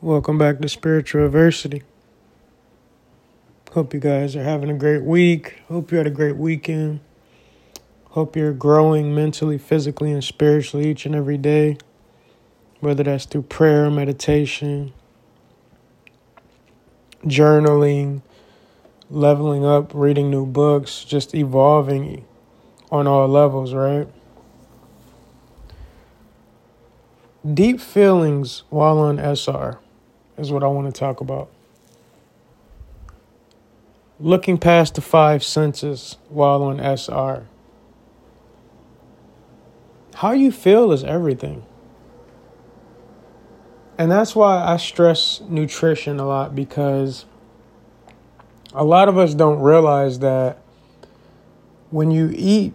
Welcome back to Spiritual Adversity. Hope you guys are having a great week. Hope you had a great weekend. Hope you're growing mentally, physically, and spiritually each and every day, whether that's through prayer, meditation, journaling, leveling up, reading new books, just evolving on all levels, right? Deep feelings while on SR is what I want to talk about. Looking past the five senses while on SR. How you feel is everything. And that's why I stress nutrition a lot because a lot of us don't realize that when you eat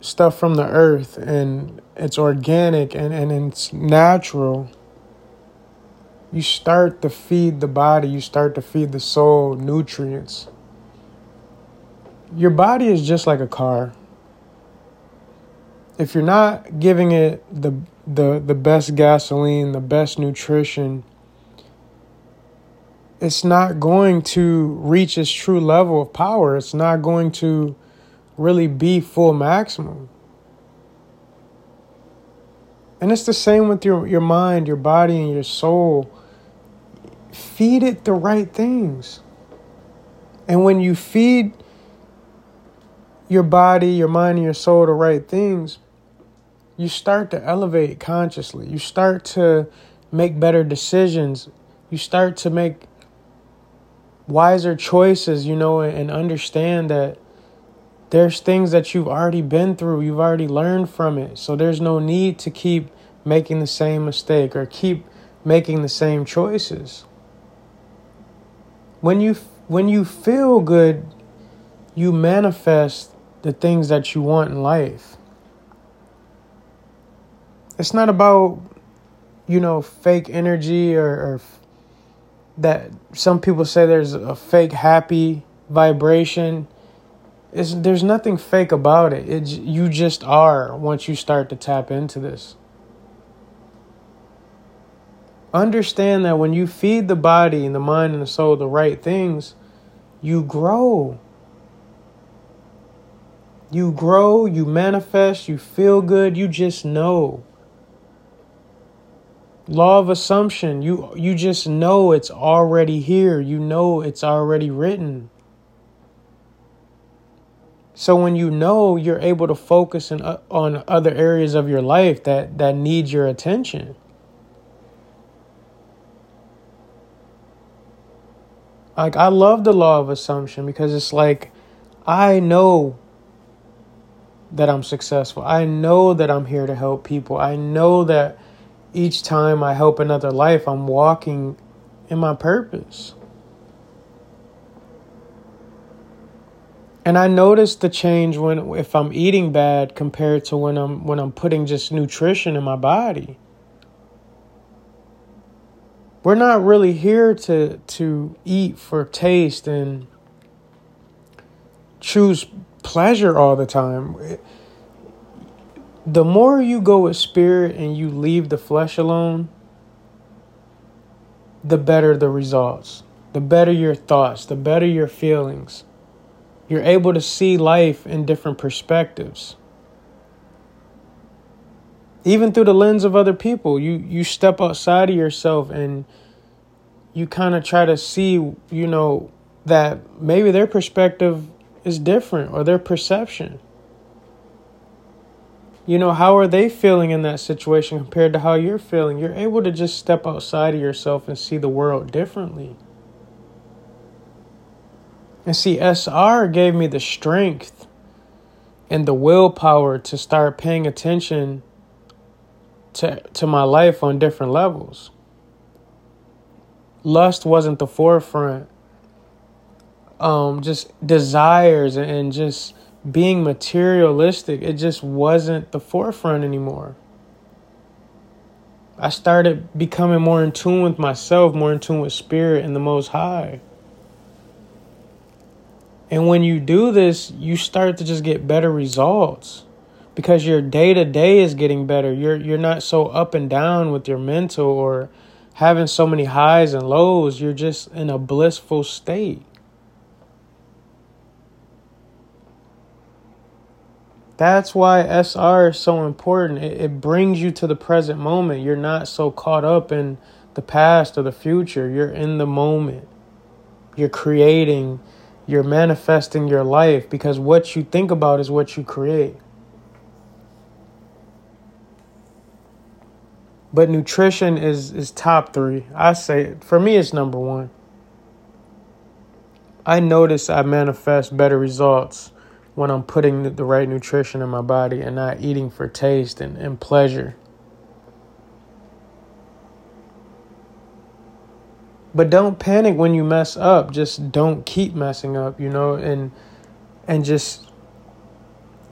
stuff from the earth and it's organic and, and it's natural you start to feed the body, you start to feed the soul nutrients. Your body is just like a car. If you're not giving it the the the best gasoline, the best nutrition, it's not going to reach its true level of power. It's not going to really be full maximum. And it's the same with your, your mind, your body, and your soul feed it the right things. And when you feed your body, your mind, and your soul the right things, you start to elevate consciously. You start to make better decisions. You start to make wiser choices, you know, and understand that there's things that you've already been through, you've already learned from it. So there's no need to keep making the same mistake or keep making the same choices when you when you feel good, you manifest the things that you want in life. It's not about you know fake energy or, or that some people say there's a fake happy vibration. It's, there's nothing fake about it. It's, you just are once you start to tap into this. Understand that when you feed the body and the mind and the soul the right things, you grow. You grow, you manifest, you feel good, you just know. Law of assumption, you you just know it's already here. You know it's already written. So when you know, you're able to focus in, uh, on other areas of your life that that need your attention. Like I love the law of assumption because it's like I know that I'm successful. I know that I'm here to help people. I know that each time I help another life, I'm walking in my purpose. And I notice the change when if I'm eating bad compared to when I'm when I'm putting just nutrition in my body we're not really here to to eat for taste and choose pleasure all the time. The more you go with spirit and you leave the flesh alone, the better the results. The better your thoughts, the better your feelings. You're able to see life in different perspectives even through the lens of other people you you step outside of yourself and you kind of try to see you know that maybe their perspective is different or their perception. You know how are they feeling in that situation compared to how you're feeling? You're able to just step outside of yourself and see the world differently. And see sr gave me the strength and the willpower to start paying attention to to my life on different levels. Lust wasn't the forefront. Um, just desires and just being materialistic, it just wasn't the forefront anymore. I started becoming more in tune with myself, more in tune with spirit and the most high. And when you do this, you start to just get better results because your day to day is getting better. You're you're not so up and down with your mental or having so many highs and lows, you're just in a blissful state. That's why SR is so important. It, it, brings you to the present moment. You're not so caught up in the past or the future. You're in the moment. You're creating, you're manifesting your life because what you think about is what you create. But nutrition is is top 3. I say for me it's number 1. I notice I manifest better results when I'm putting the right nutrition in my body and not eating for taste and, and pleasure. But don't panic when you mess up. Just don't keep messing up, you know, and and just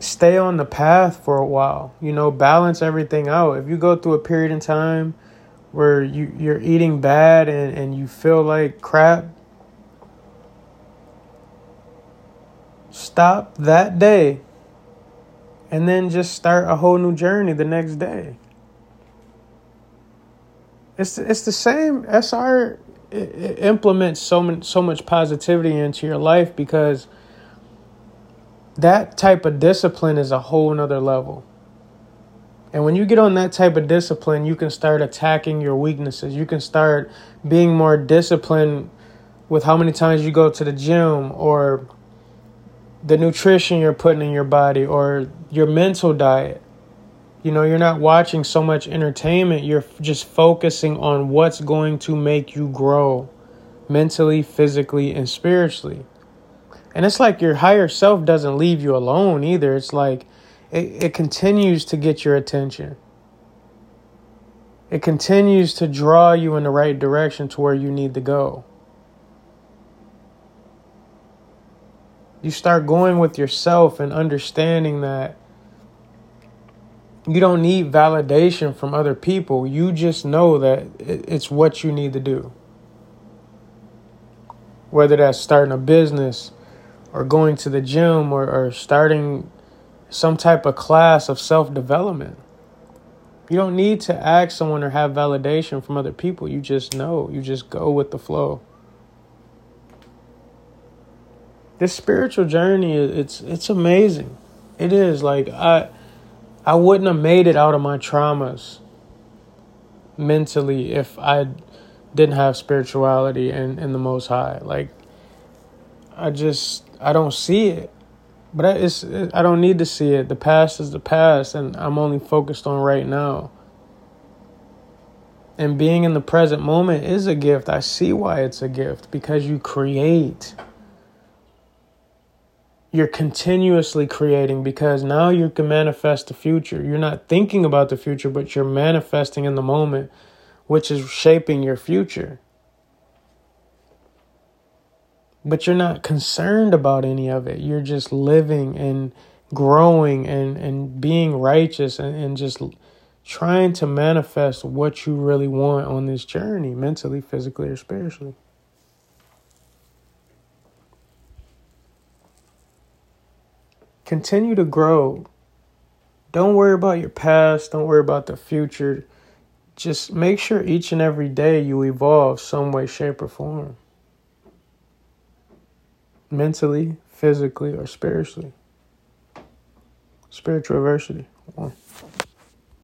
stay on the path for a while. You know, balance everything out. If you go through a period in time where you, you're eating bad and, and you feel like crap, stop that day and then just start a whole new journey the next day. It's it's the same. SR implements so much so much positivity into your life because that type of discipline is a whole nother level. And when you get on that type of discipline, you can start attacking your weaknesses. You can start being more disciplined with how many times you go to the gym or the nutrition you're putting in your body or your mental diet. You know, you're not watching so much entertainment, you're just focusing on what's going to make you grow mentally, physically, and spiritually. And it's like your higher self doesn't leave you alone either. It's like it, it continues to get your attention. It continues to draw you in the right direction to where you need to go. You start going with yourself and understanding that you don't need validation from other people. You just know that it's what you need to do. Whether that's starting a business or going to the gym or, or starting some type of class of self development. You don't need to ask someone or have validation from other people. You just know. You just go with the flow. This spiritual journey it's it's amazing. It is like I I wouldn't have made it out of my traumas mentally if I didn't have spirituality and, and the most high. Like I just I don't see it. But it's I don't need to see it. The past is the past and I'm only focused on right now. And being in the present moment is a gift. I see why it's a gift because you create you're continuously creating because now you can manifest the future. You're not thinking about the future, but you're manifesting in the moment, which is shaping your future. But you're not concerned about any of it. You're just living and growing and, and being righteous and, and just trying to manifest what you really want on this journey, mentally, physically, or spiritually. continue to grow. Don't worry about your past, don't worry about the future. Just make sure each and every day you evolve some way, shape, or form. Mentally, physically, or spiritually. Spiritual adversity. One.